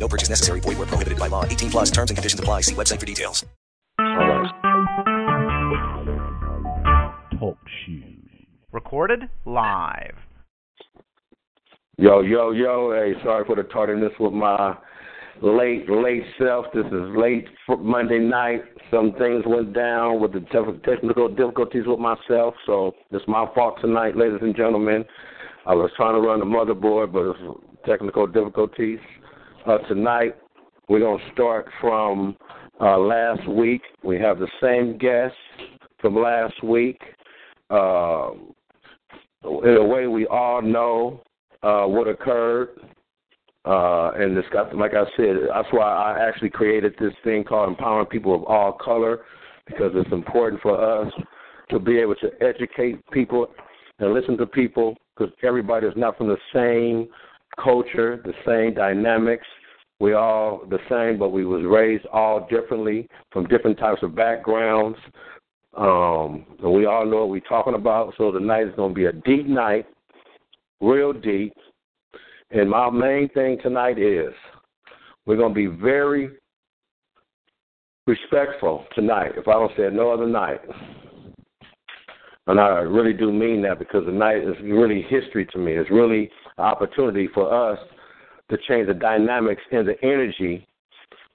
No purchase necessary. Void where prohibited by law. 18 plus terms and conditions apply. See website for details. Talk shoes. Recorded live. Yo, yo, yo, hey, sorry for the tardiness with my late, late self. This is late for Monday night. Some things went down with the technical difficulties with myself, so it's my fault tonight, ladies and gentlemen. I was trying to run the motherboard, but it's technical difficulties. Uh, tonight, we're going to start from uh, last week. We have the same guest from last week. Uh, in a way, we all know uh, what occurred. Uh, and it's got, like I said, that's why I actually created this thing called Empowering People of All Color, because it's important for us to be able to educate people and listen to people, because everybody is not from the same culture, the same dynamics. We all the same, but we was raised all differently from different types of backgrounds. Um, and we all know what we're talking about. So tonight is going to be a deep night, real deep. And my main thing tonight is we're going to be very respectful tonight, if I don't say it no other night. And I really do mean that because tonight is really history to me. It's really opportunity for us to change the dynamics and the energy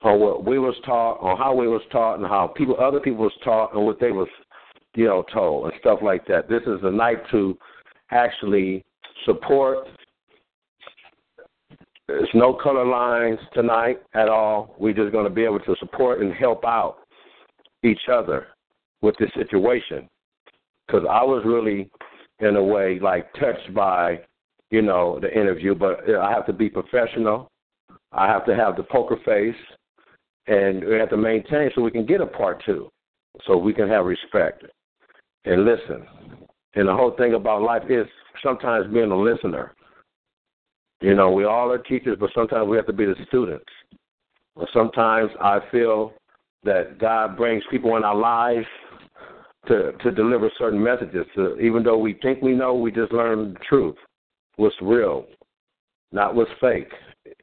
on what we was taught, on how we was taught, and how people, other people was taught, and what they was, you know, told, and stuff like that. This is a night to actually support. There's no color lines tonight at all. We're just going to be able to support and help out each other with this situation. Because I was really, in a way, like touched by, you know, the interview, but I have to be professional. I have to have the poker face, and we have to maintain so we can get a part two, so we can have respect and listen. And the whole thing about life is sometimes being a listener. You know, we all are teachers, but sometimes we have to be the students. But sometimes I feel that God brings people in our lives to to deliver certain messages. To, even though we think we know, we just learn the truth, what's real, not what's fake.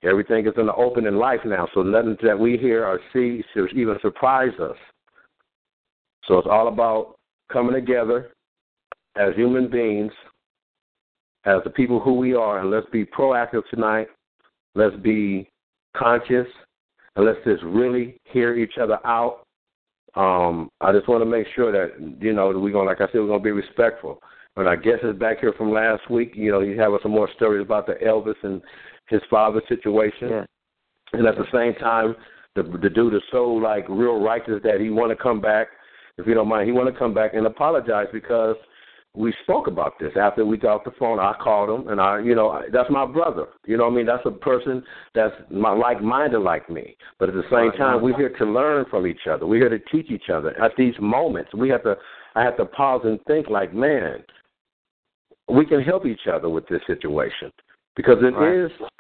Everything is in the open in life now, so nothing that we hear or see should even surprise us. So it's all about coming together as human beings, as the people who we are, and let's be proactive tonight. Let's be conscious, and let's just really hear each other out. Um, I just want to make sure that you know we're going, like I said, we're going to be respectful. And our guest is back here from last week. You know, he's having some more stories about the Elvis and his father's situation. Yeah. And at the same time, the the dude is so like real righteous that he want to come back. If you don't mind, he want to come back and apologize because we spoke about this after we got off the phone. I called him, and I, you know, that's my brother. You know what I mean? That's a person that's my, like-minded like me. But at the same time, we're here to learn from each other. We're here to teach each other. At these moments, we have to. I have to pause and think, like, man, we can help each other with this situation because it is Right.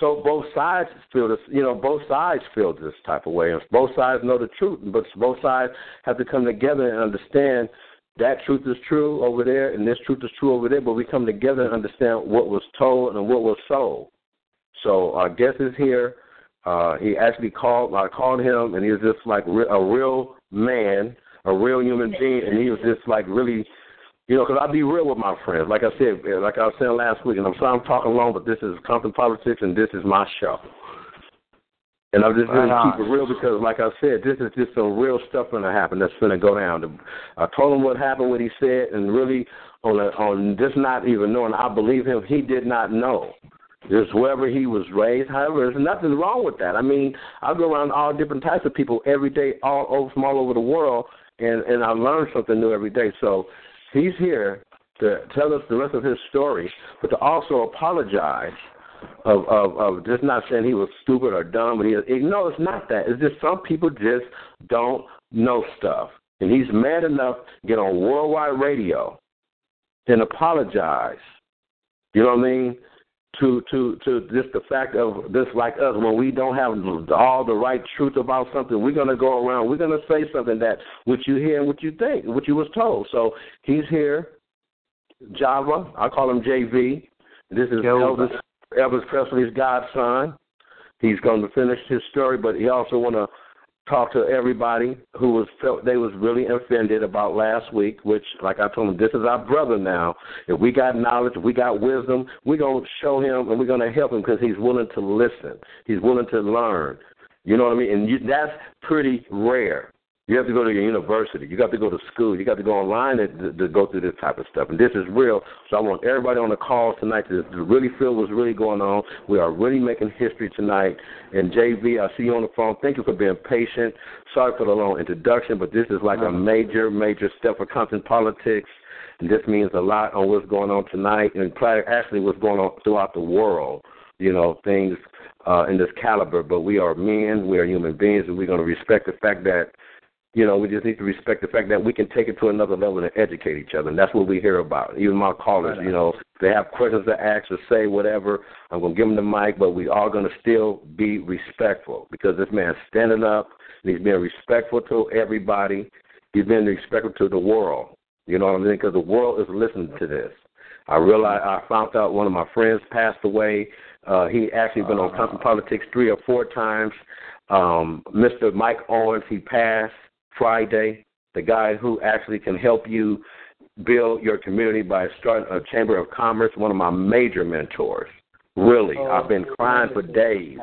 so both sides feel this you know both sides feel this type of way. And both sides know the truth but both sides have to come together and understand that truth is true over there and this truth is true over there but we come together and understand what was told and what was sold. So our guest is here. Uh he actually called i called him and he was just like a real man a real human being and he was just like really you know, because I be real with my friends. Like I said, eh, like I was saying last week, and I'm sorry I'm talking long, but this is Compton Politics, and this is my show. And I'm just going to keep it real because, like I said, this is just some real stuff going to happen that's going to go down. I told him what happened, what he said, and really on a, on just not even knowing, I believe him. He did not know. Just wherever he was raised. However, there's nothing wrong with that. I mean, I go around all different types of people every day, all over from all over the world, and and I learn something new every day. So he's here to tell us the rest of his story, but to also apologize of of, of just not saying he was stupid or dumb. But he, no, it's not that. It's just some people just don't know stuff. And he's mad enough to get on worldwide radio and apologize. You know what I mean? To to to just the fact of this like us when we don't have all the right truth about something, we're gonna go around. We're gonna say something that what you hear and what you think, what you was told. So he's here. Jova, I call him JV. This is Elvis Elvis Presley's godson. He's going to finish his story, but he also want to talk to everybody who was felt they was really offended about last week, which like I told him, this is our brother now. If we got knowledge, if we got wisdom, we're gonna show him and we're gonna help him because he's willing to listen. He's willing to learn. You know what I mean? And you, that's pretty rare. You have to go to your university. You got to go to school. You got to go online to, to, to go through this type of stuff. And this is real. So I want everybody on the call tonight to, to really feel what's really going on. We are really making history tonight. And JV, I see you on the phone. Thank you for being patient. Sorry for the long introduction, but this is like a major, major step for Compton Politics. And this means a lot on what's going on tonight and actually what's going on throughout the world. You know, things uh, in this caliber. But we are men, we are human beings, and we're going to respect the fact that you know, we just need to respect the fact that we can take it to another level and educate each other. And that's what we hear about. Even my callers, you know, they have questions to ask or say whatever. I'm going to give them the mic, but we are going to still be respectful because this man's standing up and he's being respectful to everybody. He's being respectful to the world. You know what I mean? Because the world is listening to this. I realized I found out one of my friends passed away. Uh, he actually been on Compton Politics three or four times. Um, Mr. Mike Owens, he passed. Friday, the guy who actually can help you build your community by starting a chamber of commerce, one of my major mentors. Really, oh, I've been crying for days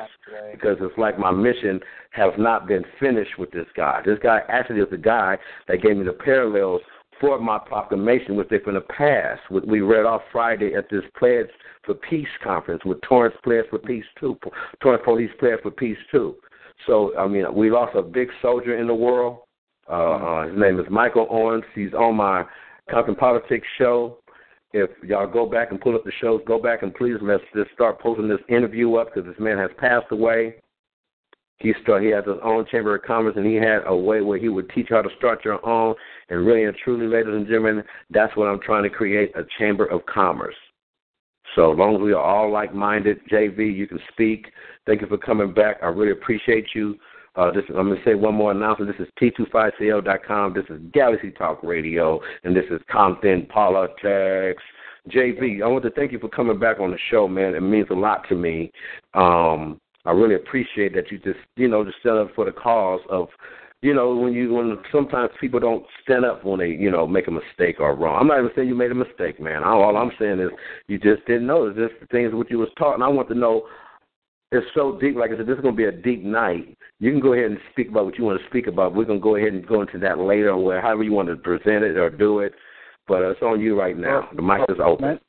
because it's like my mission has not been finished with this guy. This guy actually is the guy that gave me the parallels for my proclamation, which they're going to pass. We read off Friday at this Pledge for Peace conference with Torrance Pledge for Peace too. Torrance Police Pledge for Peace too. So I mean, we lost a big soldier in the world, uh, uh, his name is Michael Owens. He's on my Compton Politics show. If y'all go back and pull up the shows, go back and please let's just start posting this interview up because this man has passed away. He start, he has his own chamber of commerce, and he had a way where he would teach how to start your own. And really and truly, ladies and gentlemen, that's what I'm trying to create a chamber of commerce. So as long as we are all like-minded, JV, you can speak. Thank you for coming back. I really appreciate you. Uh, this, I'm going to say one more announcement. This is T25CL.com. This is Galaxy Talk Radio, and this is Compton Politics. JV, I want to thank you for coming back on the show, man. It means a lot to me. Um, I really appreciate that you just, you know, just stand up for the cause of, you know, when you when sometimes people don't stand up when they, you know, make a mistake or wrong. I'm not even saying you made a mistake, man. All I'm saying is you just didn't know. It's just things what you was taught, and I want to know. It's so deep. Like I said, this is going to be a deep night you can go ahead and speak about what you want to speak about. We're to go ahead and go into that later, or however you want to present it or do it. But uh, it's on you right now. The mic is open. Let,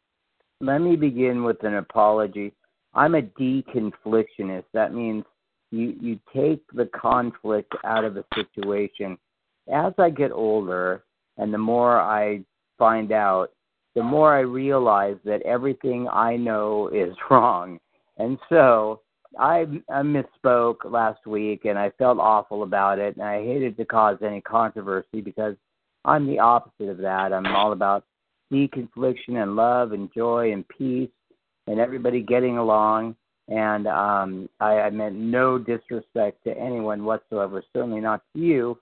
let me begin with an apology. I'm a deconflictionist. That means you you take the conflict out of the situation. As I get older, and the more I find out, the more I realize that everything I know is wrong. And so I, I misspoke last week and I felt awful about it and I hated to cause any controversy because I'm the opposite of that. I'm all about deconfliction and love and joy and peace and everybody getting along. And um, I, I meant no disrespect to anyone whatsoever, certainly not to you,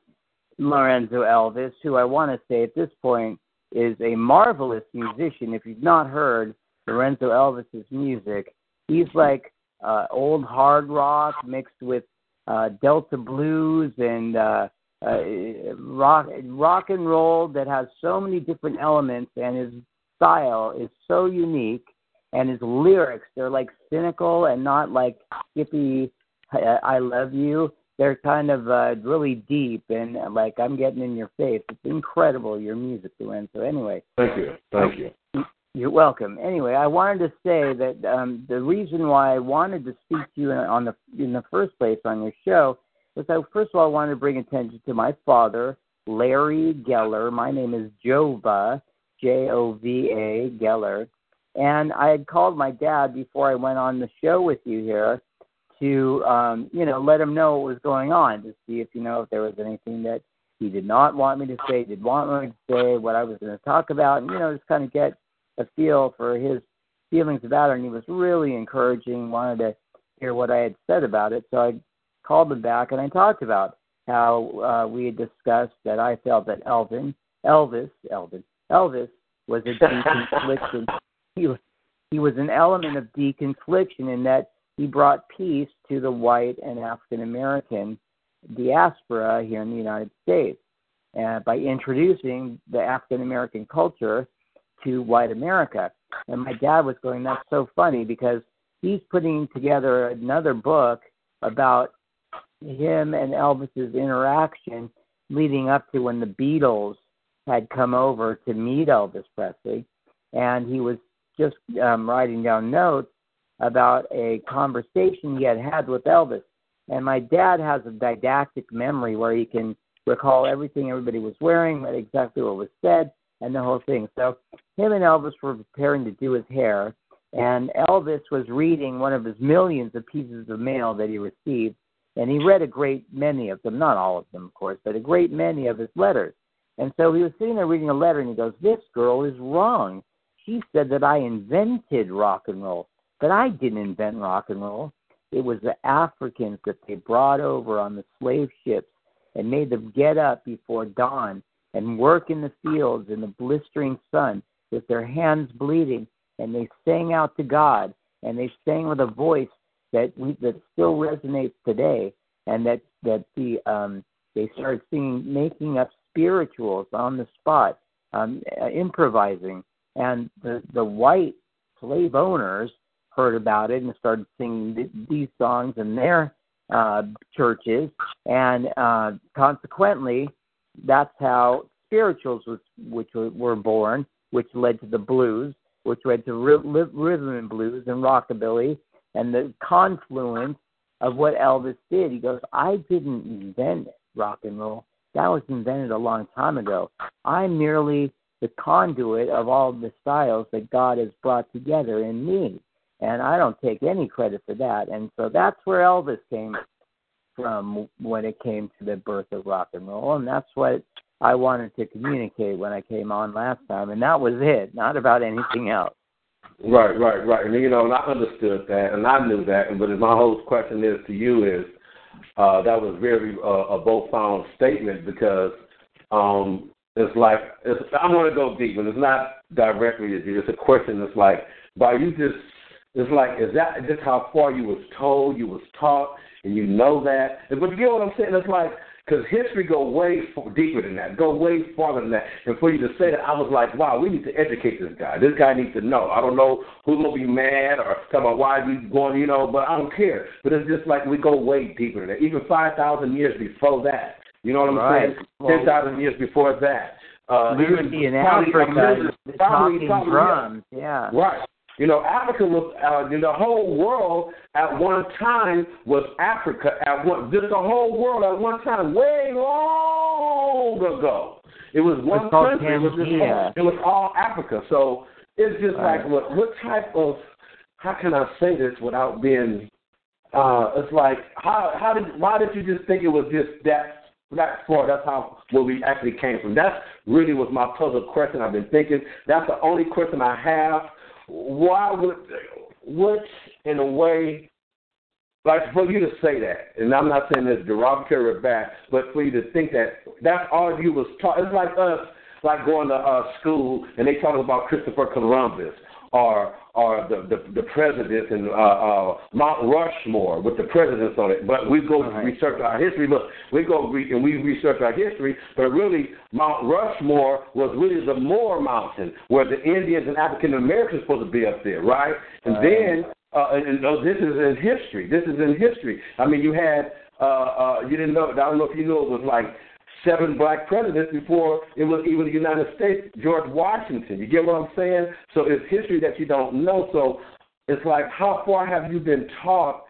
Lorenzo Elvis, who I want to say at this point is a marvelous musician. If you've not heard Lorenzo Elvis's music, he's like uh, old hard rock mixed with uh, Delta blues and uh, uh, rock rock and roll that has so many different elements, and his style is so unique, and his lyrics they're like cynical and not like skippy. I love you. They're kind of uh, really deep and like I'm getting in your face. It's incredible your music, Lorenzo. So anyway, thank you, thank you. You're welcome. Anyway, I wanted to say that um, the reason why I wanted to speak to you on the in the first place on your show was that first of all I wanted to bring attention to my father, Larry Geller. My name is Jova, J O V A Geller, and I had called my dad before I went on the show with you here to um, you know let him know what was going on to see if you know if there was anything that he did not want me to say, did want me to say what I was going to talk about, and you know, just kind of get a feel for his feelings about it. And he was really encouraging, wanted to hear what I had said about it. So I called him back and I talked about how uh, we had discussed that I felt that Elvin, Elvis, Elvin, Elvis was a deconfliction. he was he was an element of deconfliction in that he brought peace to the white and African American diaspora here in the United States uh, by introducing the African American culture to white America. And my dad was going, that's so funny because he's putting together another book about him and Elvis's interaction leading up to when the Beatles had come over to meet Elvis Presley. And he was just um, writing down notes about a conversation he had had with Elvis. And my dad has a didactic memory where he can recall everything everybody was wearing, exactly what was said, and the whole thing. So him and Elvis were preparing to do his hair, and Elvis was reading one of his millions of pieces of mail that he received, and he read a great many of them, not all of them, of course, but a great many of his letters. And so he was sitting there reading a letter, and he goes, "This girl is wrong. She said that I invented rock and roll, but I didn't invent rock and roll. It was the Africans that they brought over on the slave ships and made them get up before dawn and work in the fields in the blistering sun with their hands bleeding, and they sang out to God, and they sang with a voice that we, that still resonates today, and that that the um, they started singing, making up spirituals on the spot, um, uh, improvising, and the the white slave owners heard about it and started singing th- these songs in their uh, churches, and uh, consequently, that's how spirituals was which were born, which led to the blues, which led to rhythm and blues and rockabilly, and the confluence of what Elvis did. He goes, I didn't invent rock and roll. That was invented a long time ago. I'm merely the conduit of all the styles that God has brought together in me. And I don't take any credit for that. And so that's where Elvis came from when it came to the birth of rock and roll. And that's what I wanted to communicate when I came on last time. And that was it, not about anything else. Right, right, right. And you know, and I understood that, and I knew that. But my whole question is to you is uh, that was very uh, a profound statement because um, it's like it's, I want to go deep, and it's not directly at you. It's a question. It's like by you just it's like, is that just how far you was told, you was taught, and you know that? But you get what I'm saying? It's like, because history go way deeper than that, go way farther than that. And for you to say that, I was like, wow, we need to educate this guy. This guy needs to know. I don't know who's gonna be mad or talk about why we going, you know, but I don't care. But it's just like we go way deeper than that. Even five thousand years before that, you know what I'm right. saying? Ten thousand years before that. Uh, even in Africa, the talking drums, yeah. Right. You know, Africa was, uh, the whole world at one time was Africa. At one, just the whole world at one time, way long ago. It was one it's country. It was, just all, it was all Africa. So it's just like what what type of how can I say this without being? Uh, it's like how how did why did you just think it was just that that far. That's how where we actually came from. That's really was my puzzle question. I've been thinking. That's the only question I have why would what in a way like for you to say that, and I'm not saying this derogatory or bad, but for you to think that that's all you was taught. It's like us, like going to uh, school and they talk about Christopher Columbus or or the the, the presidents and uh, uh, Mount Rushmore with the presidents on it. But we go right. research our history. Look, we go re- and we research our history, but really Mount Rushmore was really the Moore Mountain where the Indians and African Americans supposed to be up there, right? And right. then uh, and, and oh, this is in history. This is in history. I mean, you had uh, uh, you didn't know. I don't know if you knew it was like seven black presidents before it was even the United States, George Washington. You get what I'm saying? So it's history that you don't know. So it's like, how far have you been taught?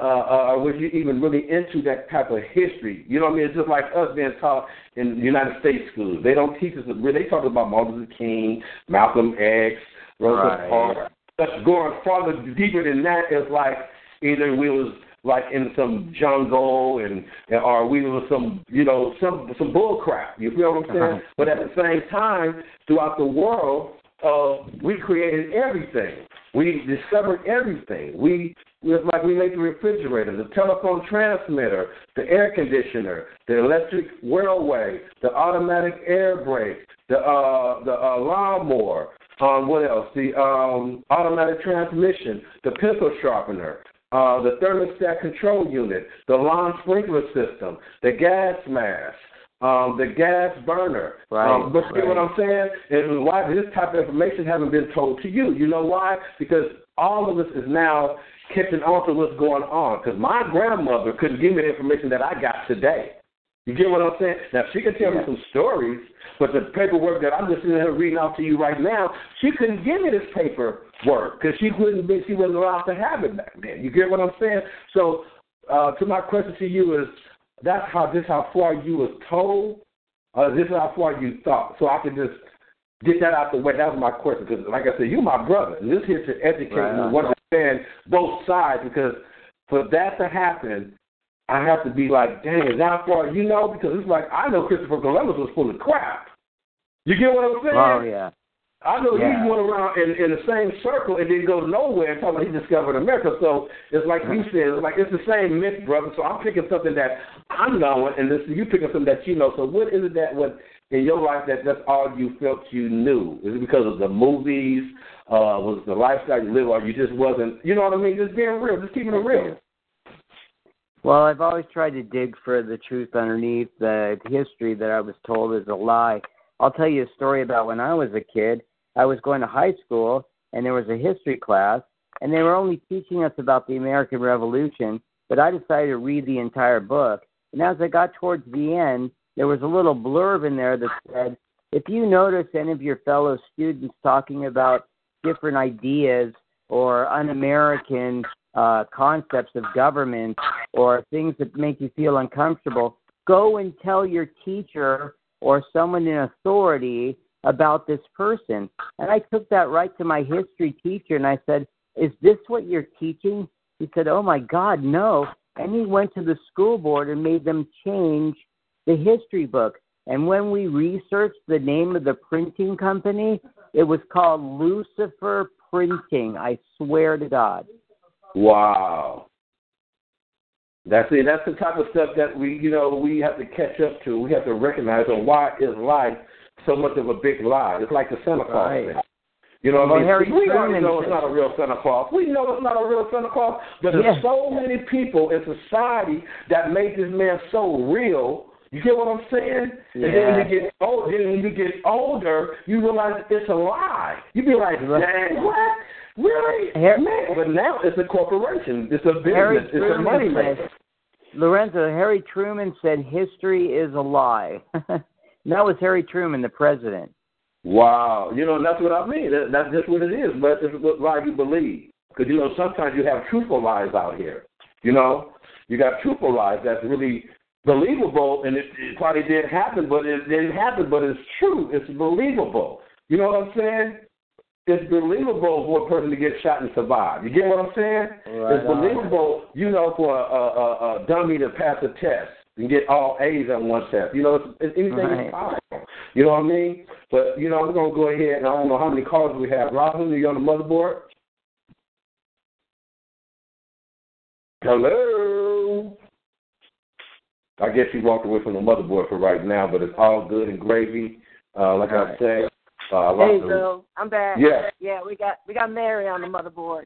Uh, uh, was you even really into that type of history? You know what I mean? It's just like us being taught in United States schools. They don't teach us. They talk about Martin Luther King, Malcolm X, Rosa right. Parks. But going farther deeper than that is like either we was like in some jungle and, and or we were some you know some some bull crap. You feel what I'm saying? Uh-huh. But at the same time, throughout the world, uh, we created everything. We discovered everything. We it's like we made the refrigerator, the telephone transmitter, the air conditioner, the electric railway, the automatic air brake, the uh, the uh, lawnmower. Um, what else? The um, automatic transmission, the pencil sharpener, uh, the thermostat control unit, the lawn sprinkler system, the gas mask, um, the gas burner. Right. Um, but you right. what I'm saying? And why this type of information hasn't been told to you? You know why? Because all of us is now catching on to what's going on. Because my grandmother couldn't give me the information that I got today. You get what I'm saying? Now she can tell yeah. me some stories, but the paperwork that I'm just sitting here reading out to you right now, she couldn't give me this paperwork because she couldn't she wasn't allowed to have it back then. You get what I'm saying? So, uh, to my question to you is, that's how this how far you was told, or this is how far you thought. So I could just get that out the way. That was my question because, like I said, you my brother, this here to educate right. you, understand both sides. Because for that to happen, I have to be like, dang, is that far you know? Because it's like I know Christopher Columbus was full of crap. You get what I'm saying? Oh yeah. I know yeah. he went around in, in the same circle and didn't go nowhere until he discovered America. So it's like you said, it's like it's the same myth, brother. So I'm picking something that I'm knowing, and this you picking something that you know. So what is it that what in your life that that's all you felt you knew? Is it because of the movies? Uh, was the lifestyle you live, or you just wasn't? You know what I mean? Just being real, just keeping it real. Well, I've always tried to dig for the truth underneath the history that I was told is a lie. I'll tell you a story about when I was a kid. I was going to high school, and there was a history class, and they were only teaching us about the American Revolution, but I decided to read the entire book. And as I got towards the end, there was a little blurb in there that said, if you notice any of your fellow students talking about different ideas or un American uh, concepts of government or things that make you feel uncomfortable, go and tell your teacher or someone in authority about this person. And I took that right to my history teacher and I said, Is this what you're teaching? He said, Oh my God, no. And he went to the school board and made them change the history book. And when we researched the name of the printing company, it was called Lucifer Printing. I swear to God. Wow. That's. That's the type of stuff that we, you know, we have to catch up to. We have to recognize on why is life so much of a big lie. It's like the Santa Claus right. thing. You know what well, I mean? We Truman know it's not a real Santa Claus. We know it's not a real Santa Claus, but there's so many people in society that make this man so real. You get what I'm saying? Yeah. And then when you get old, then when you get older, you realize it's a lie. You be like, dang, what? Really? Harry, man. But now it's a corporation. It's a business. Harry it's Truman a money maker. Lorenzo, Harry Truman said history is a lie. that was Harry Truman, the president. Wow. You know, that's what I mean. That, that's just what it is. But it's what lie you believe. Because, you know, sometimes you have truthful lies out here. You know? You got truthful lies that's really believable, and it, it probably did happen, but it didn't happen, but it's true. It's believable. You know what I'm saying? It's believable for a person to get shot and survive. You get what I'm saying? Right it's believable, on. you know, for a, a, a dummy to pass a test and get all A's on one test. You know, it's, it's anything right. is possible. You know what I mean? But you know, we're gonna go ahead and I don't know how many calls we have. Robin, are you on the motherboard? Hello. I guess she walked away from the motherboard for right now, but it's all good and gravy. Uh, like all I right. said, uh, Hey, Bill, I'm back. Yeah. Yeah, we got we got Mary on the motherboard.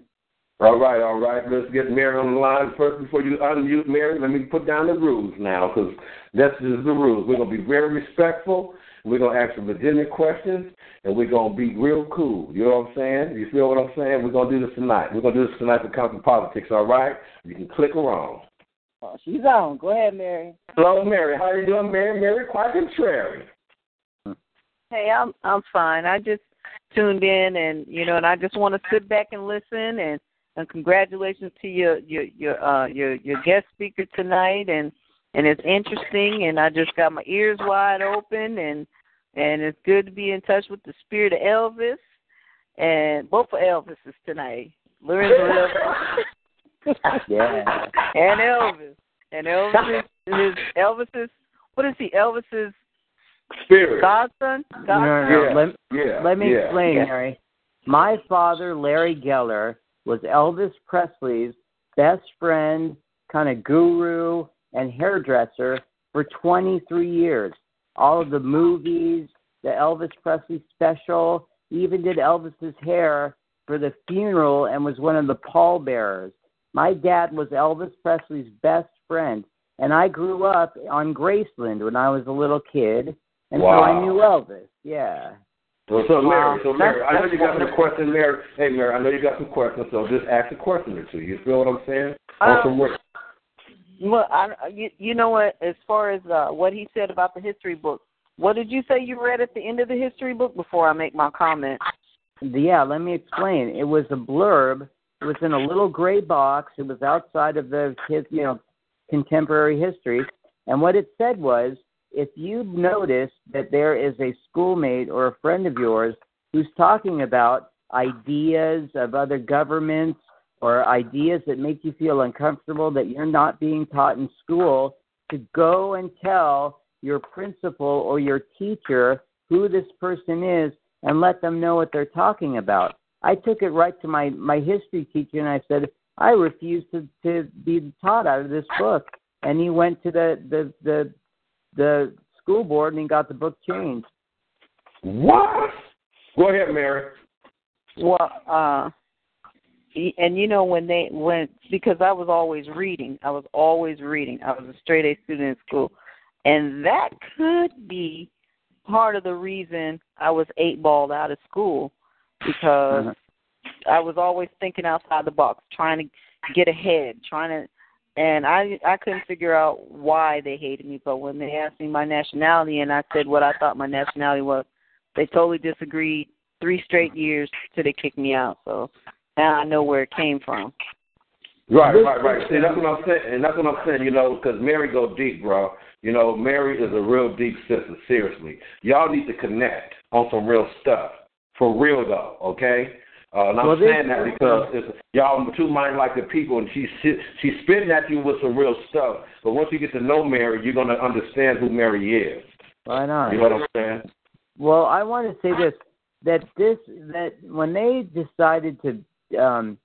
All right, all right. Let's get Mary on the line first before you unmute Mary. Let me put down the rules now because that's just the rules. We're going to be very respectful. We're going to ask some legitimate questions, and we're going to be real cool. You know what I'm saying? You feel what I'm saying? We're going to do this tonight. We're going to do this tonight for Compton Politics, all right? You can click around. Oh, she's on. Go ahead, Mary. Hello, Mary. How you doing, Mary? Mary, quite contrary. Hey, I'm I'm fine. I just tuned in, and you know, and I just want to sit back and listen. And and congratulations to your your your uh your your guest speaker tonight. And and it's interesting. And I just got my ears wide open, and and it's good to be in touch with the spirit of Elvis. And both of Elvises tonight. Lorenzo Elvis. yeah. And Elvis. And Elvis is his Elvis's what is he? Elvis's Spirit. godson? No, Godson? no, no. Yeah. Let, Yeah. let me yeah. explain, Yeah. Mary. My father, Larry Geller, was Elvis Presley's best friend, kind of guru, and hairdresser for 23 years. All of the movies, the Elvis Presley special, even did Elvis's hair for the funeral and was one of the pallbearers. My dad was Elvis Presley's best friend, and I grew up on Graceland when I was a little kid, and so I knew Elvis. Yeah. Well, so Mary, so Mary, That's- I know you got some questions, Mary. Hey, Mary, I know you got some questions, so just ask a question or two. You feel what I'm saying? On Um, some work. Well, I, you, you know what? As far as uh, what he said about the history book, what did you say you read at the end of the history book before I make my comment? Yeah, let me explain. It was a blurb. It was in a little gray box. It was outside of the his, you know contemporary history. And what it said was, if you notice that there is a schoolmate or a friend of yours who's talking about ideas of other governments or ideas that make you feel uncomfortable that you're not being taught in school, to go and tell your principal or your teacher who this person is and let them know what they're talking about. I took it right to my my history teacher and I said I refuse to to be taught out of this book. And he went to the the the the school board and he got the book changed. What? Go ahead, Mary. Well, uh, y- and you know when they when because I was always reading, I was always reading. I was a straight A student in school, and that could be part of the reason I was eight balled out of school because Uh-huh. I was always thinking outside the box, trying to get ahead, trying to, and I I couldn't figure out why they hated me. But when they asked me my nationality and I said what I thought my nationality was, they totally disagreed. Three straight years till they kicked me out. So now I know where it came from. Right, right, right. See, that's what I'm saying, and that's what I'm saying. You know, because Mary go deep, bro. You know, Mary is a real deep sister. Seriously, y'all need to connect on some real stuff for real, though. Okay. Uh, and I'm Well, saying that because y'all two mind-like the people, and she's she's spitting at you with some real stuff. But once you get to know Mary, you're gonna understand who Mary is. Right on. You know what I'm saying? Well, I want to say this that this that when they decided to um,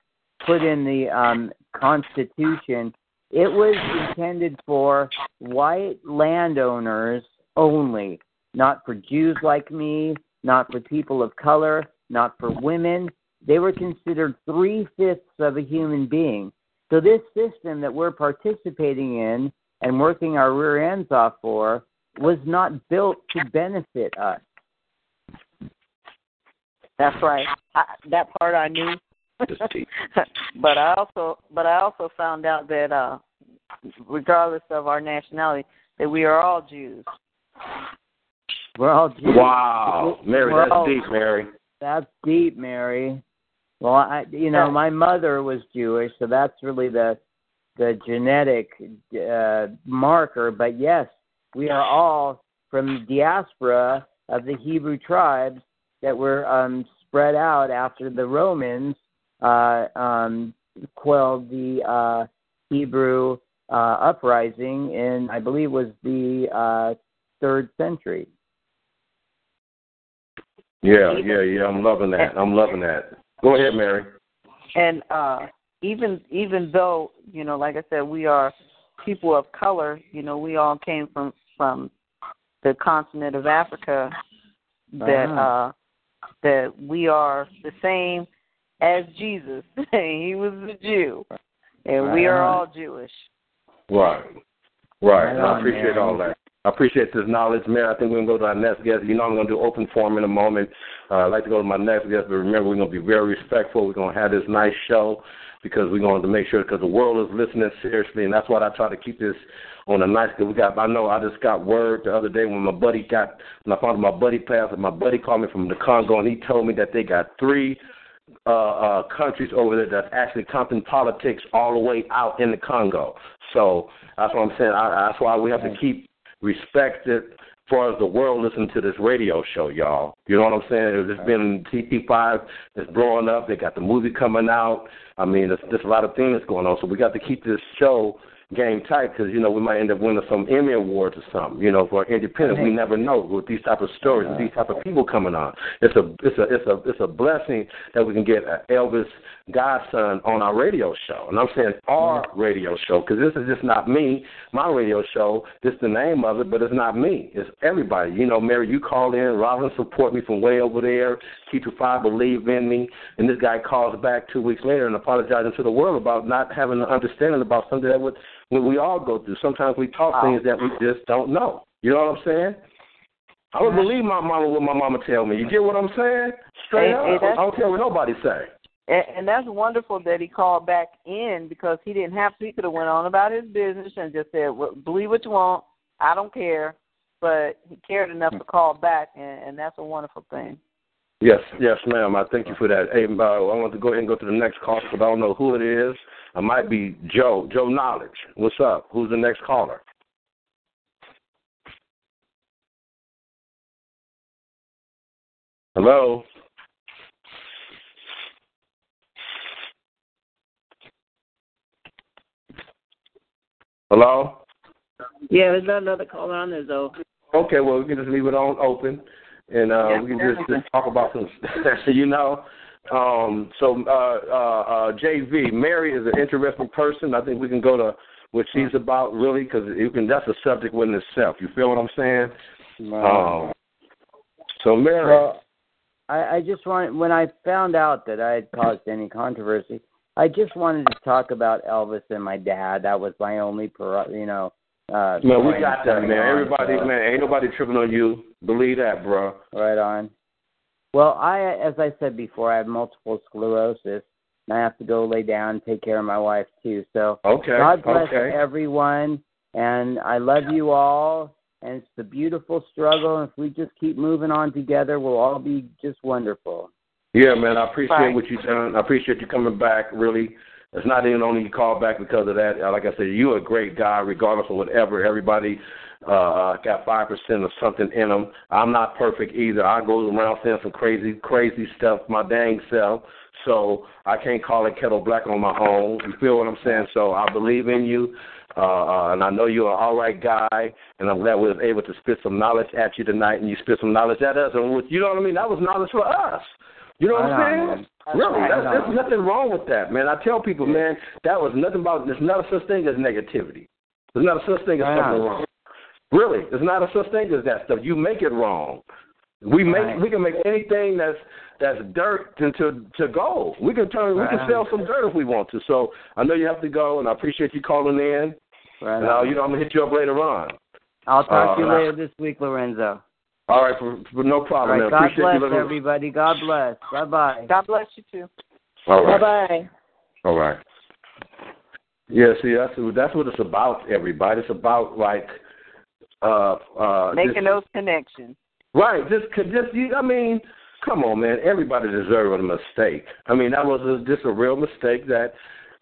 put in the um, Constitution, it was intended for white landowners only, not for Jews like me, not for people of color, not for women. They were considered three fifths of a human being. So this system that we're participating in and working our rear ends off for was not built to benefit us. That's right. I, that part I knew. But I also but I also found out that uh regardless of our nationality, that we are all Jews. We're all Jews. Wow, Mary, We're that's all- deep, Mary. That's deep, Mary. Well, I, you know, my mother was Jewish, so that's really the the genetic uh, marker. But yes, we are all from the diaspora of the Hebrew tribes that were um, spread out after the Romans uh, um, quelled the uh, Hebrew uh, uprising in, I believe, was the uh, third century. Yeah, yeah, yeah. I'm loving that. I'm loving that. Go ahead, Mary. And uh even even though, you know, like I said, we are people of color, you know, we all came from from the continent of Africa that Uh-huh. uh that we are the same as Jesus. he was a Jew. And we are all Jewish. Right. Right. Right I appreciate man. all that. I appreciate this knowledge, man. I think we're going to go to our next guest. You know, I'm going to do open forum in a moment. Uh, I'd like to go to my next guest, but remember, we're going to be very respectful. We're going to have this nice show because we're going to make sure because the world is listening seriously, and that's why I try to keep this on a nice. Cause we got. I know I just got word the other day when my buddy got when I found my buddy passed. My buddy called me from the Congo, and he told me that they got three uh, uh, countries over there that's actually Compton Politics all the way out in the Congo. So that's what I'm saying. I, that's why we have to keep respect it far as the world listening to this radio show, y'all. You know what I'm saying? There's been TT5 that's blowing up. They got the movie coming out. I mean, there's, there's a lot of things going on. So we got to keep this show game tight because you know we might end up winning some Emmy awards or something. You know, for independent, we never know with these type of stories, with these type of people coming on. It's a it's a it's a it's a blessing that we can get Elvis Godson on our radio show, and I'm saying our radio show because this is just not me, my radio show. This is the name of it, but it's not me. It's everybody. You know, Mary, you call in. Robin support me from way over there. Keep to five believe in me, and this guy calls back two weeks later and apologizing to the world about not having an understanding about something that would when we all go through. Sometimes we talk wow. things that we just don't know. You know what I'm saying? I would believe my mama what my mama tell me. You get what I'm saying? Straight up. I don't care what nobody say. And, and that's wonderful that he called back in because he didn't have to. He could have went on about his business and just said, well, "Believe what you want. I don't care." But he cared enough to call back, and, and that's a wonderful thing. Yes, yes, ma'am. I thank you for that. Hey, uh, I want to go ahead and go to the next call, but I don't know who it is. I might be Joe. Joe Knowledge. What's up? Who's the next caller? Hello? Hello? Yeah, there's not another caller on there, though. Okay, well, we can just leave it on open, and uh, yeah, we can just, just talk about some, you know. Um, so, uh, uh, uh, JV, Mary is an interesting person. I think we can go to what she's about, really, because you can. That's a subject within itself. You feel what I'm saying? Um, so, Mary. Well, I, I just want when I found out that I had caused any controversy, I just wanted to talk about Elvis and my dad. That was my only, you know. Uh, man, we got that, man. Everybody, man, ain't nobody tripping on you. Believe that, bro. Right on. Well, I, as I said before, I have multiple sclerosis, and I have to go lay down and take care of my wife too. So, okay, God bless okay. everyone, and I love you all. And it's a beautiful struggle. And if we just keep moving on together, we'll all be just wonderful. Yeah, man, I appreciate what you've done. I appreciate you coming back. Really, it's not even only you call back because of that. Like I said, you're a great guy, regardless of whatever. Everybody uh, got five percent of something in them. I'm not perfect either. I go around saying some crazy, crazy stuff my dang self. So I can't call it kettle black on my own. You feel what I'm saying? So I believe in you, uh, uh, and I know you're an all right guy. And I'm glad we was able to spit some knowledge at you tonight, and you spit some knowledge at us. And with, you know what I mean? That was knowledge for us. You know what I'm saying? Really, that's, there's nothing wrong with that, man. I tell people, man, that was nothing about. There's not a such thing as negativity. There's not a such thing as something wrong. Really, it's not a such thing as that stuff. You make it wrong. We make right. we can make anything that's that's dirt into to gold. We can turn right. we can sell some dirt if we want to. So I know you have to go, and I appreciate you calling in. Right. And, uh, you know I'm gonna hit you up later on. I'll talk uh, to you later this week, Lorenzo. All right, for, for no problem. All right, God bless everybody. God bless. Bye bye. God bless you too. All right. Bye bye. All right. Yeah, see, that's that's what it's about. Everybody, it's about like uh, uh, making just, those connections. Right. Just, just. I mean, come on, man. Everybody deserves a mistake. I mean, that was a, just a real mistake that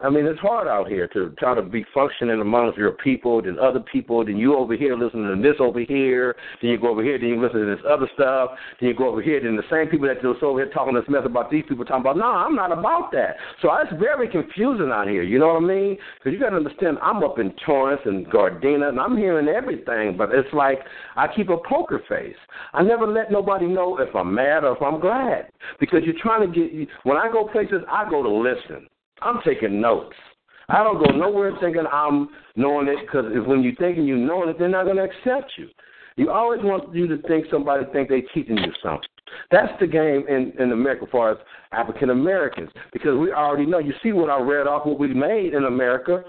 I mean, it's hard out here to try to be functioning amongst your people, then other people, then you over here listening to this over here, then you go over here, then you listen to this other stuff, then you go over here, then the same people that just over here talking this mess about these people talking about, no, I'm not about that. So it's very confusing out here, you know what I mean? Because you got to understand, I'm up in Torrance and Gardena, and I'm hearing everything, but it's like I keep a poker face. I never let nobody know if I'm mad or if I'm glad, because you're trying to get, when I go places, I go to listen. I'm taking notes. I don't go nowhere thinking I'm knowing it because when you're thinking you know it, they're not going to accept you. You always want you to think somebody think they're teaching you something. That's the game in, in America as far as African Americans because we already know. You see what I read off what we made in America.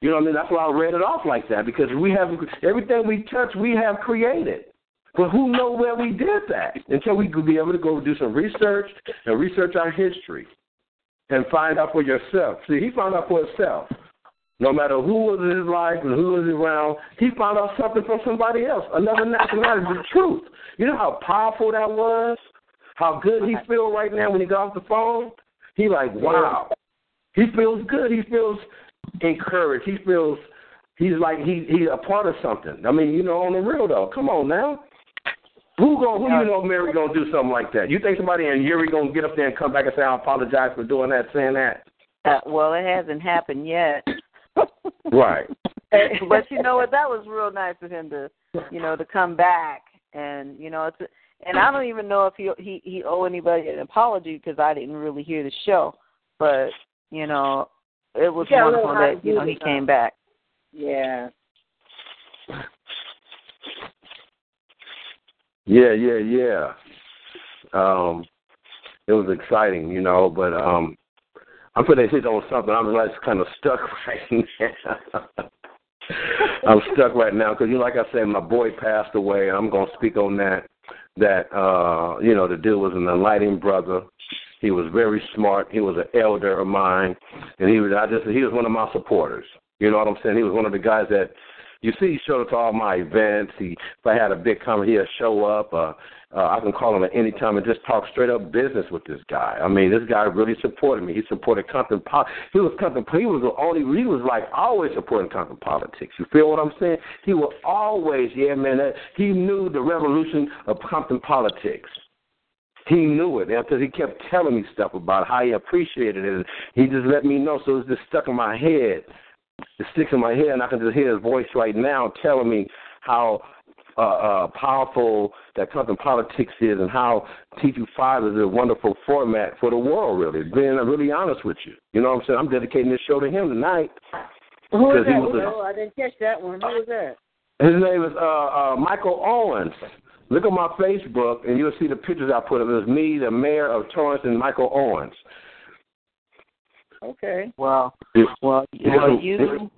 You know what I mean? That's why I read it off like that because we have everything we touch, we have created. But who know where we did that until we could be able to go do some research and research our history and find out for yourself. See, he found out for himself. No matter who was in his life and who was around, he found out something from somebody else, another nationality, the truth. You know how powerful that was? How good he feel right now when he got off the phone? He like, wow. He feels good. He feels encouraged. He feels he's like he he's a part of something. I mean, you know, on the real though. Come on now. Who going who you know Mary gonna do something like that? You think somebody in Yuri gonna get up there and come back and say I apologize for doing that, saying that? Uh, well, it hasn't happened yet. right. but you know what? That was real nice of him to, you know, to come back and you know it's. And I don't even know if he he he owe anybody an apology because I didn't really hear the show. But you know, it was wonderful that you know he came back. Yeah. Yeah, yeah, yeah. Um, it was exciting, you know, but um, I'm putting hit on something. I'm just kind of stuck right now. I'm stuck right now because, you know, like I said, my boy passed away. and I'm to speak on that. That uh, you know, the dude was an enlightening brother. He was very smart. He was an elder of mine, and he was. I just he was one of my supporters. You know what I'm saying? He was one of the guys that you see, he showed up to all my events. He, if I had a big conference, he'd show up. Uh, uh, I can call him at any time and just talk straight up business with this guy. I mean, this guy really supported me. He supported Compton. Po- he was Compton. He was the only. He was like always supporting Compton politics. You feel what I'm saying? He was always, yeah, man. That, he knew the revolution of Compton politics. He knew it because he kept telling me stuff about how he appreciated it. He just let me know, so it's just stuck in my head it sticks in my head, and I can just hear his voice right now telling me how uh, uh, powerful that Compton politics is, and how T25 is a wonderful format for the world. Really, being really honest with you, you know what I'm saying. I'm dedicating this show to him tonight. Who is that? Oh, I didn't catch that one. Who was that? His name is uh, uh, Michael Owens. Look at my Facebook, and you'll see the pictures I put up. It was me, the mayor of Torrance, and Michael Owens. Okay. Well, well, well, you,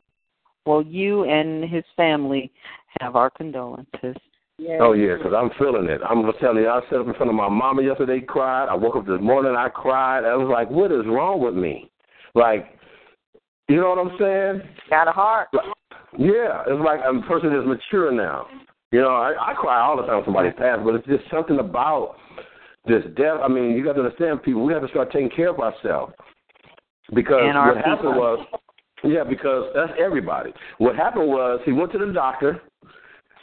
well, you and his family have our condolences. Yeah. Oh yeah, because I'm feeling it. I'm telling you, I sat up in front of my mama yesterday, cried. I woke up this morning, I cried. I was like, what is wrong with me? Like, you know what I'm saying? Got a heart. Yeah, it's like I'm a person is mature now. You know, I, I cry all the time when somebody passes, but it's just something about this death. I mean, you got to understand, people. We have to start taking care of ourselves. Because and what people. happened was, yeah, because that's everybody. What happened was he went to the doctor.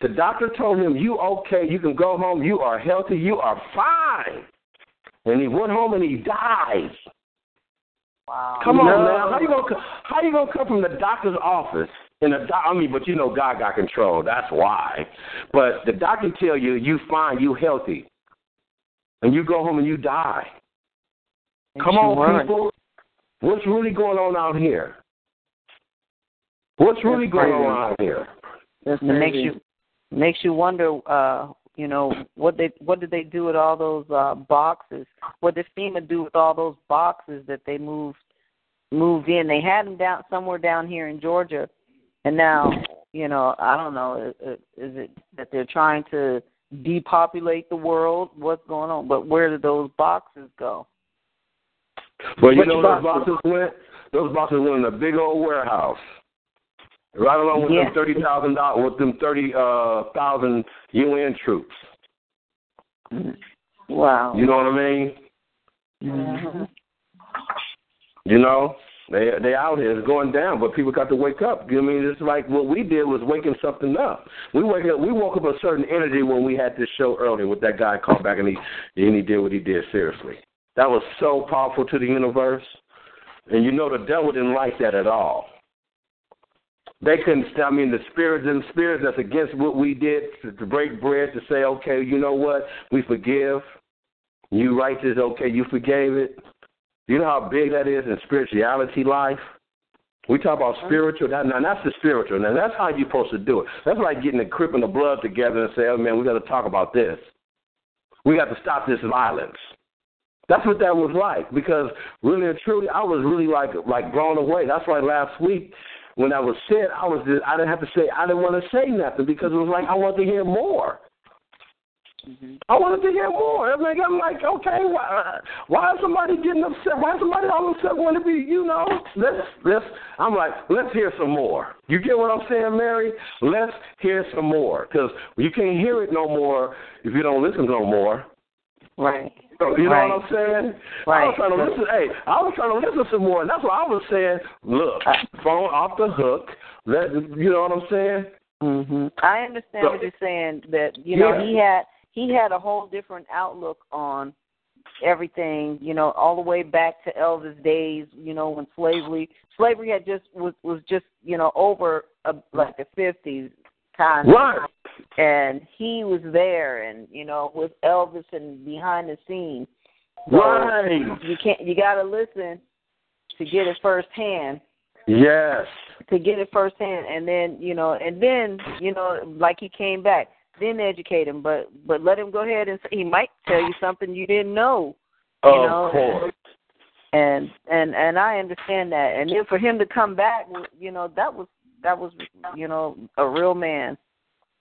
The doctor told him, "You okay? You can go home. You are healthy. You are fine." And he went home and he died. Wow. Come on no. now, how you gonna how you gonna come from the doctor's office in a doc- I mean, but you know God got control. That's why. But the doctor tell you you fine, you healthy, and you go home and you die. Come on, people. What's really going on out here? What's really going on out here? It makes you makes you wonder. uh You know what they what did they do with all those uh boxes? What did FEMA do with all those boxes that they moved moved in? They had them down somewhere down here in Georgia, and now you know I don't know. Is, is it that they're trying to depopulate the world? What's going on? But where did those boxes go? Well, you know those boxes went? Those boxes went in a big old warehouse. Right along with yeah. them thirty thousand dollars with them thirty uh thousand UN troops. Wow. You know what I mean? Mm-hmm. You know? They they out here it's going down, but people got to wake up. You know I mean? It's like what we did was waking something up. We wake up we woke up a certain energy when we had this show earlier with that guy called back and he and he did what he did seriously. That was so powerful to the universe. And you know the devil didn't like that at all. They couldn't. I mean, the spirits and spirits that's against what we did to, to break bread to say, okay, you know what, we forgive. You righteous, okay, you forgave it. You know how big that is in spirituality life. We talk about uh-huh. spiritual. That, now that's the spiritual. Now that's how you're supposed to do it. That's like getting the crip and the blood together and say, oh man, we got to talk about this. We got to stop this violence. That's what that was like because really and truly, I was really like like blown away. That's why last week when I was said, I was just, I didn't have to say I didn't want to say nothing because it was like I wanted to hear more. Mm-hmm. I wanted to hear more. I mean, I'm like, okay, why, why is somebody getting upset? Why is somebody all of a sudden want to be, you know? Let's let's. I'm like, let's hear some more. You get what I'm saying, Mary? Let's hear some more because you can't hear it no more if you don't listen no more. Right. You know right. what I'm saying? Right. I was trying to listen. Hey, I was trying to listen some more, and that's what I was saying. Look, phone off the hook. Let you know what I'm saying? Mhm. I understand So- what you're saying. That you know Yeah. he had he had a whole different outlook on everything, you know, all the way back to Elvis days, you know, when slavery slavery had just was was just, you know, over uh, like the 50s time. right. And he was there and, you know, with Elvis and behind the scenes. So right. You can't you got to listen to get it firsthand. Yes. To get it firsthand, and then you know, and then you know, like he came back, then educate him. But but let him go ahead and he might tell you something you didn't know. You of know? course. And and and I understand that. And then for him to come back, you know, that was that was you know a real man.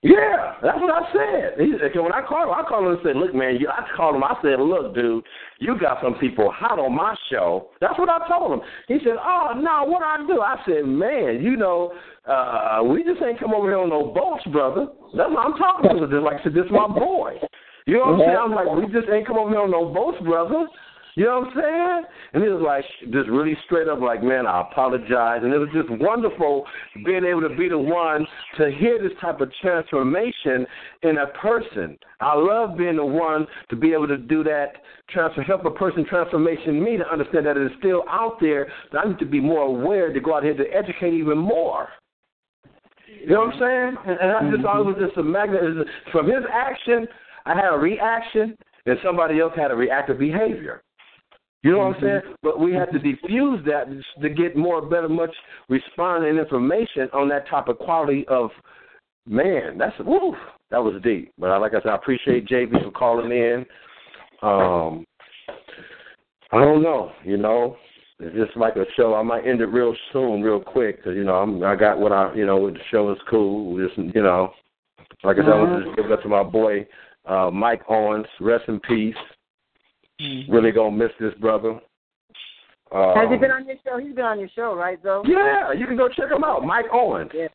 Yeah, that's what I said. He, when I called him, I called him and said, "Look, man," you, I called him. I said, "Look, dude, you got some people hot on my show." That's what I told him. He said, "Oh no, what I do?" I said, "Man, you know, uh, we just ain't come over here on no boats, brother. That's what I'm talking to. Just like I said, this is my boy. You know what I'm saying? I'm like, we just ain't come over here on no boats, brother. You know what I'm saying? And he was like, just really straight up, like, man, I apologize. And it was just wonderful being able to be the one to hear this type of transformation in a person. I love being the one to be able to do that, transfer, help a person transformation me to understand that it is still out there, that I need to be more aware to go out here to educate even more. You know what I'm saying? And, and I just thought it was just a magnet. From his action, I had a reaction, and somebody else had a reactive behavior. You know what I'm saying? But we have to diffuse that to get more, better, much response and information on that type of quality of man. That's woo, that was deep. But like I said, I appreciate JB for calling in. Um, I don't know, you know, it's just like a show. I might end it real soon, real quick, because you know I'm I got what I you know the show is cool. Just you know, like I said, I want to just give it up to my boy uh, Mike Owens. Rest in peace. Mm-hmm. Really gonna miss this brother. Um, Has he been on your show? He's been on your show, right, though? Yeah, you can go check him out, Mike Owens. Yeah,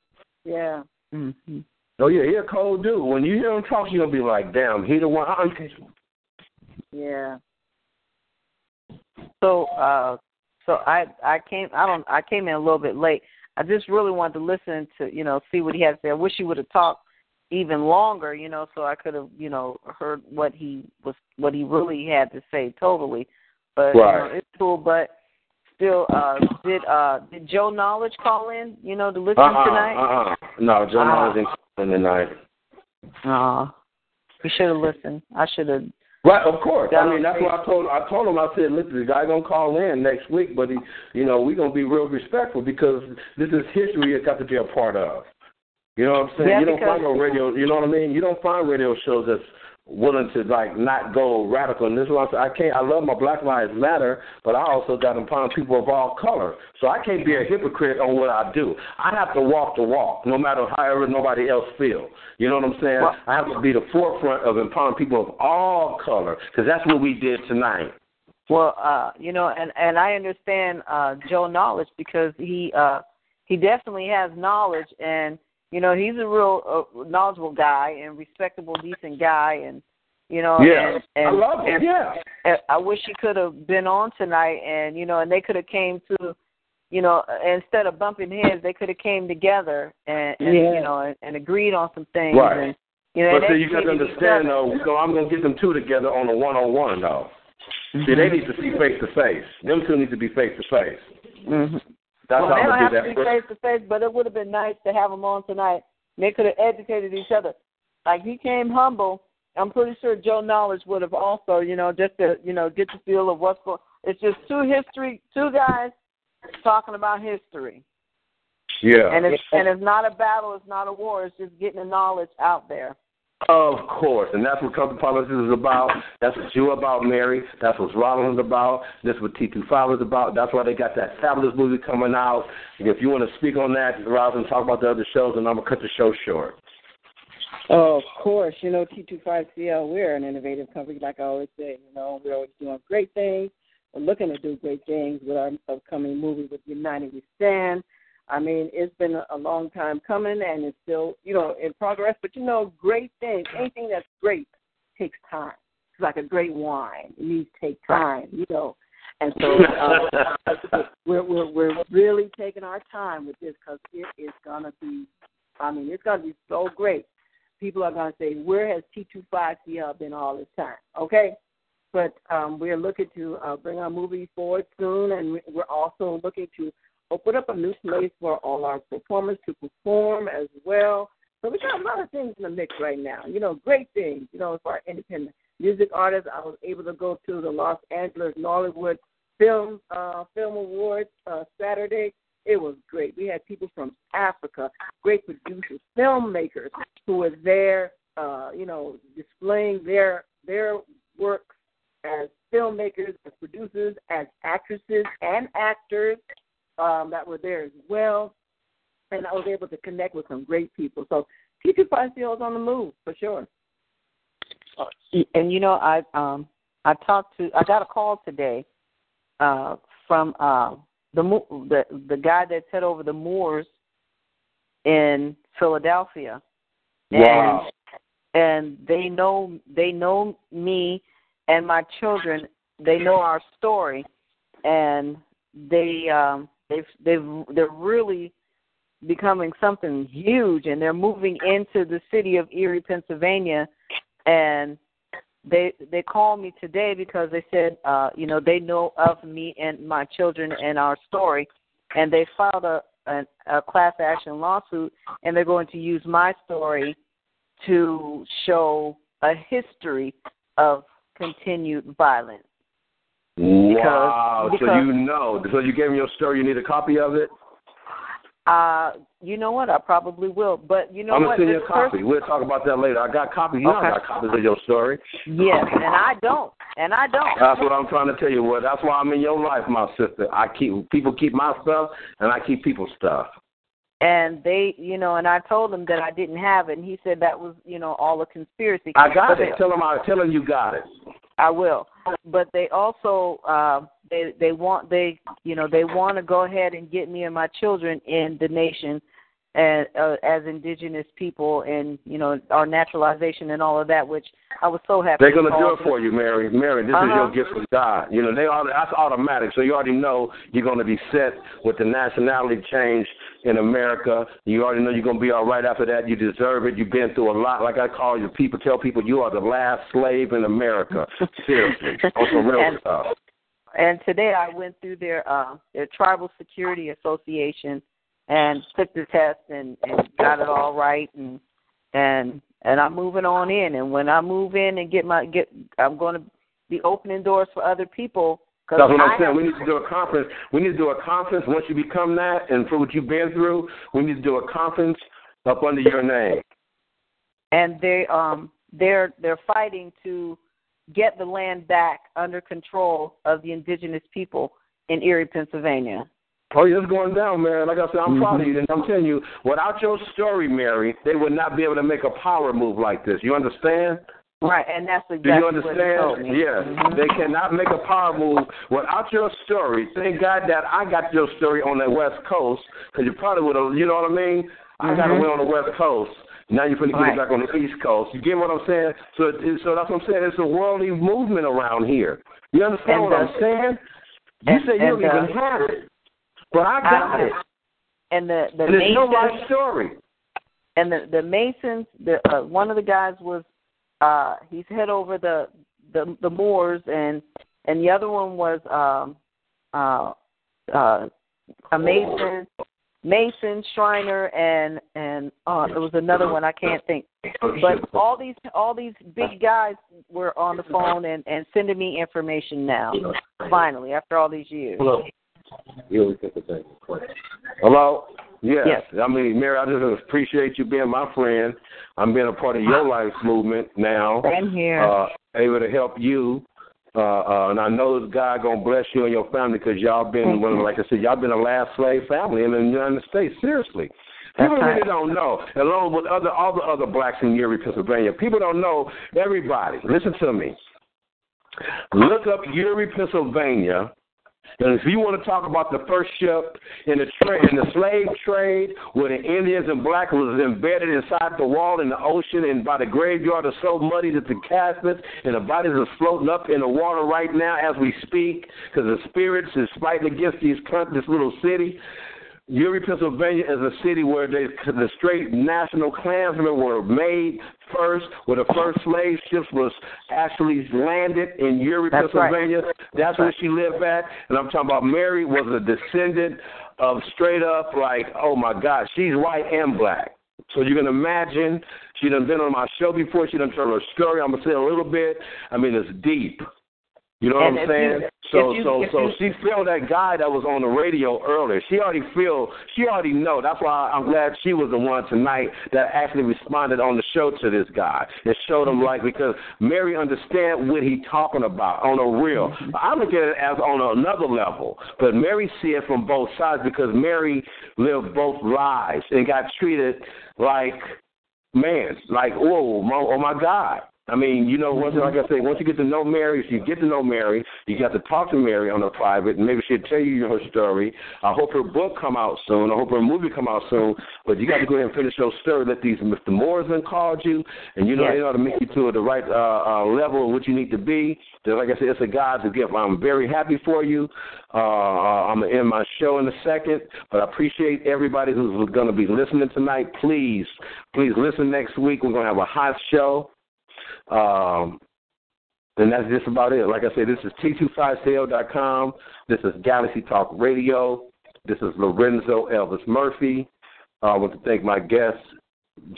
yeah. Mm-hmm. Oh yeah, he a cold dude. When you hear him talk, you're gonna be like, "Damn, he the one." Yeah. So, uh, so I I came I don't I came in a little bit late. I just really wanted to listen to you know see what he had to say. I wish he would have talked even longer, you know, so I could have, you know, heard what he was, what he really had to say totally. But right. you know, it's cool. But still, uh, did uh, did Joe Knowledge call in, you know, to listen uh-uh, tonight? Uh-uh. No, Joe uh, Knowledge didn't call in tonight. Oh, we should have listened. I should have. Right, of course. I mean, that's what I told. I told him. I said, "Listen, the guy gonna call in next week, but he, you know, we gonna be real respectful because this is history. It's got to be a part of." You know what I'm saying? Yeah, you don't find no radio. You know what I mean? You don't find radio shows that's willing to like not go radical. And this is what I, I can't. I love my Black Lives Matter, but I also got to empower people of all color. So I can't be a hypocrite on what I do. I have to walk the walk, no matter however nobody else feels. You know what I'm saying? Well, I have to be the forefront of empowering people of all color because that's what we did tonight. Well, uh, you know, and and I understand uh Joe knowledge because he uh he definitely has knowledge and you know, he's a real uh, knowledgeable guy and respectable, decent guy, and you know, yeah, and, and, I love him. And, yeah, and I wish he could have been on tonight, and you know, and they could have came to, you know, instead of bumping heads, they could have came together and, and yeah. you know, and, and agreed on some things. Right. And, you know, but see, you got to understand though. So I'm gonna get them two together on a one-on-one though. Mm-hmm. See, they need to see face to face. Them two need to be face to face. That's well, they don't have to be face to face, but it would have been nice to have them on tonight. They could have educated each other. Like he came humble. I'm pretty sure Joe Knowledge would have also, you know, just to, you know, get the feel of what's going. It's just two history, two guys talking about history. Yeah. And it's and it's not a battle. It's not a war. It's just getting the knowledge out there. Of course, and that's what Compton Politics is about. That's what you about, Mary. That's what Rollins is about. That's what T25 is about. That's why they got that fabulous movie coming out. And if you want to speak on that, Rollins, talk about the other shows, and I'm to cut the show short. Oh, of course. You know, T25CL, we're an innovative company, like I always say. You know, we're always doing great things. We're looking to do great things with our upcoming movie with United We Stand. I mean, it's been a long time coming, and it's still, you know, in progress. But you know, great things, anything that's great takes time. It's like a great wine; it needs to take time, you know. And so uh, we're, we're we're really taking our time with this because it is gonna be. I mean, it's gonna be so great. people are going to say, where has T25CL been all this time? Okay? But um, we're looking to uh, bring our movie forward soon, and we're also looking to open up a new place for all our performers to perform as well. So we got a lot of things in the mix right now. You know, great things. You know, for our independent music artists, I was able to go to the Los Angeles Nollywood Film uh, Film Awards uh, Saturday. It was great. We had people from Africa, great producers, filmmakers who were there, uh, you know, displaying their their works as filmmakers, as producers, as actresses and actors um, that were there as well. And I was able to connect with some great people. So T25CL is on the move for sure. And you know, I um I talked to I got a call today uh from uh the the the guy that set over the Moors in Philadelphia. Wow. And, and they know they know me and my children. They know our story, and they um they've they've they're really becoming something huge, and they're moving into the city of Erie, Pennsylvania, and they they called me today because they said uh you know they know of me and my children and our story. And they filed a a, a class action lawsuit and they're going to use my story to show a history of continued violence wow because, so you know so you gave me your story you need a copy of it uh, you know what? I probably will. But you know I'm what? gonna send you a copy. person- We'll talk about that later. I got copies. You know I Okay. got copies of your story. Yes, and I don't. And I don't. That's what I'm trying to tell you. Well, that's why I'm in your life, my sister. I keep people keep my stuff, and I keep people's stuff. And they, you know, and I told him that I didn't have it, and he said that was, you know, all a conspiracy. I got But it. Tell him I tell them you got it. I will. But they also uh they they want they you know they want to go ahead and get me and my children in the nation and uh, as indigenous people and you know our naturalization and all of that which I was so happy They're gonna do it for you, Mary. Mary, this is Uh-huh. your gift from God. You know, they all that's automatic. So you already know you're gonna be set with the nationality change in America. You already know you're gonna be all right after that. You deserve it. You've been through a lot. Like I call you people, tell people you are the last slave in America. Seriously, on some real And- stuff. And today I went through their uh, their tribal security association and took the test and, and got it all right and and and I'm moving on in. And when I move in and get my get, I'm going to be opening doors for other people. Cause That's what I'm saying. We need to do a conference. We need to do a conference once you become that, and for what you've been through, we need to do a conference up under your name. and they um they're they're fighting to get the land back under control of the indigenous people in Erie, Pennsylvania. Oh, yeah, it's going down, man. Like I said, I'm proud of Mm-hmm. you. And I'm telling you, without your story, Mary, they would not be able to make a power move like this. You understand? Right, and that's exactly Do exactly you what told understand? me. Yes. Mhm. They cannot make a power move without your story. Thank God that I got your story on the West Coast, because you probably would have, you know what I mean? I got Mhm. away on the West Coast. Now you're going to get Right. it back on the East Coast. You get what I'm saying? So, it- so that's what I'm saying. It's a worldly movement around here. You understand And what the- I'm saying? You and- say you don't and, even have it, but I got I- it. And the the And it's your Masons life story. and the the Masons, the uh, one of the guys was uh he's head over the the the Moors and and the other one was um uh uh a Mason Mason Shriner and and uh there was another one I can't think. But all these all these big guys were on the phone and and sending me information now. Finally, after all these years. Hello. You always get the thing. Hello. Yes. Yes. I mean, Mary, I just appreciate you being my friend. I'm being a part of your life movement now. Same here. Uh, able to help you. Uh, uh, and I know God gonna bless you and your family because y'all been, well, like I said, y'all been a last slave family in the United States. Seriously. People really don't know, along with other all the other blacks in Erie, Pennsylvania. People don't know. Everybody, listen to me. Look up Erie, Pennsylvania, and if you want to talk about the first ship in the trade, in the slave trade, where the Indians and blacks was embedded inside the wall in the ocean, and by the graveyard are so muddy that the caskets and the bodies are floating up in the water right now as we speak, because the spirits is fighting against these this little city. Erie, Pennsylvania is a city where they, the straight national clansmen were made first, where the first slave ships was actually landed in Erie, That's Pennsylvania. right. That's where she lived at. And I'm talking about Mary was a descendant of straight up like, oh my God, she's white and black. So you can imagine she done been on my show before. She done told her story. I'm gonna say a little bit. I mean, it's deep. You know And what I'm saying? you- so you- so so you- she feel that guy that was on the radio earlier. She already feel she already know. That's why I'm glad she was the one tonight that actually responded on the show to this guy and showed him like because Mary understand what he talking about on a real. Mm-hmm. I look at it as on another level, but Mary see it from both sides because Mary lived both lives and got treated like man, like oh my, oh my God. I mean, you know, once like I say, once you get to know Mary, if you get to know Mary, you got to talk to Mary on the private, and maybe she'll tell you her story. I hope her book come out soon. I hope her movie come out soon. But you got to go ahead and finish your story. Let these Mr. Morrison called you, and you know Yes. they ought to make you to the right uh, uh, level of what you need to be. So like I said, it's a God's gift. I'm very happy for you. Uh, uh, I'm gonna end my show in a second, but I appreciate everybody who's going to be listening tonight. Please, please listen next week. We're going to have a hot show. Um, and that's just about it. Like I said, this is T25CL.com. This is Galaxy Talk Radio. This is Lorenzo Elvis Murphy. Uh, I want to thank my guest,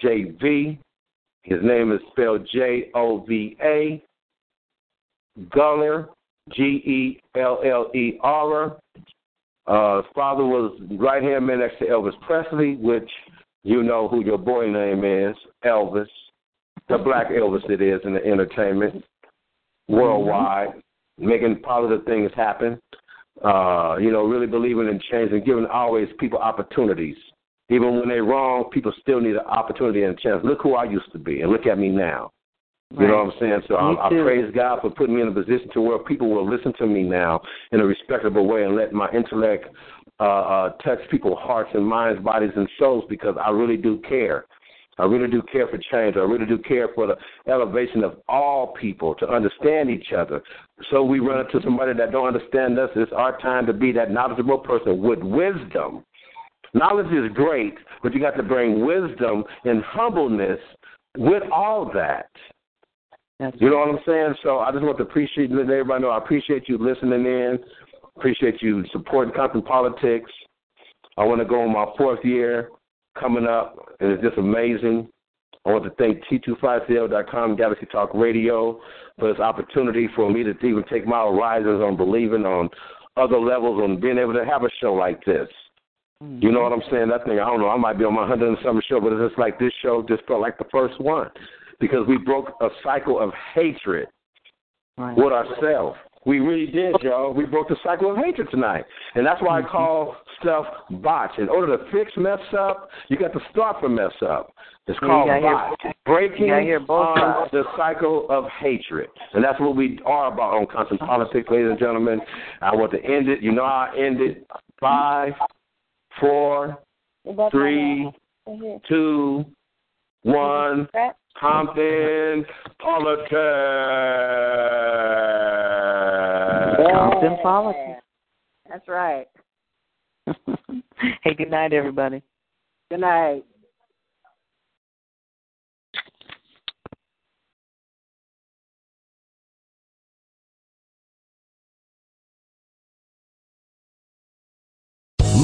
Jova. His name is spelled J O V A. Geller, G E L L E R. Uh, his father was right hand man next to Elvis Presley, which you know who your boy name is, Elvis the black Elvis it is in the entertainment worldwide, making positive things happen. Uh, you know, really believing in change and giving always people opportunities. Even when they're wrong, people still need an opportunity and a chance. Look who I used to be, and look at me now. You know what I'm saying? So I, I praise God for putting me in a position to where people will listen to me now in a respectable way and let my intellect uh, uh, touch people's hearts and minds, bodies, and souls because I really do care. I really do care for change. I really do care for the elevation of all people to understand each other. So we run into somebody that don't understand us. It's our time to be that knowledgeable person with wisdom. Knowledge is great, but you got to bring wisdom and humbleness with all that. That's You know what I'm saying? So I just want to appreciate everybody know I appreciate you listening in. Appreciate you supporting Compton Politics. I want to go on my fourth year coming up, and it's just amazing. I want to thank T25CL.com, Galaxy Talk Radio, for this opportunity for me to even take my horizons on believing on other levels, on being able to have a show like this. You know what I'm saying? That thing, I don't know, I might be on my 100 and something show, but it's just like this show just felt like the first one because we broke a cycle of hatred right. with ourselves. We really did, y'all. We broke the cycle of hatred tonight. And that's why I mm-hmm. call stuff botch. In order to fix mess up, you got to start from mess up. It's called you gotta hear- Breaking hear both on the cycle of hatred. And that's what we are about on Compton Politics, ladies and gentlemen. I want to end it. You know how I end it. Five, four, three, two, one. Compton Politics. Compton politics. That's right. hey, good night, everybody. Good night.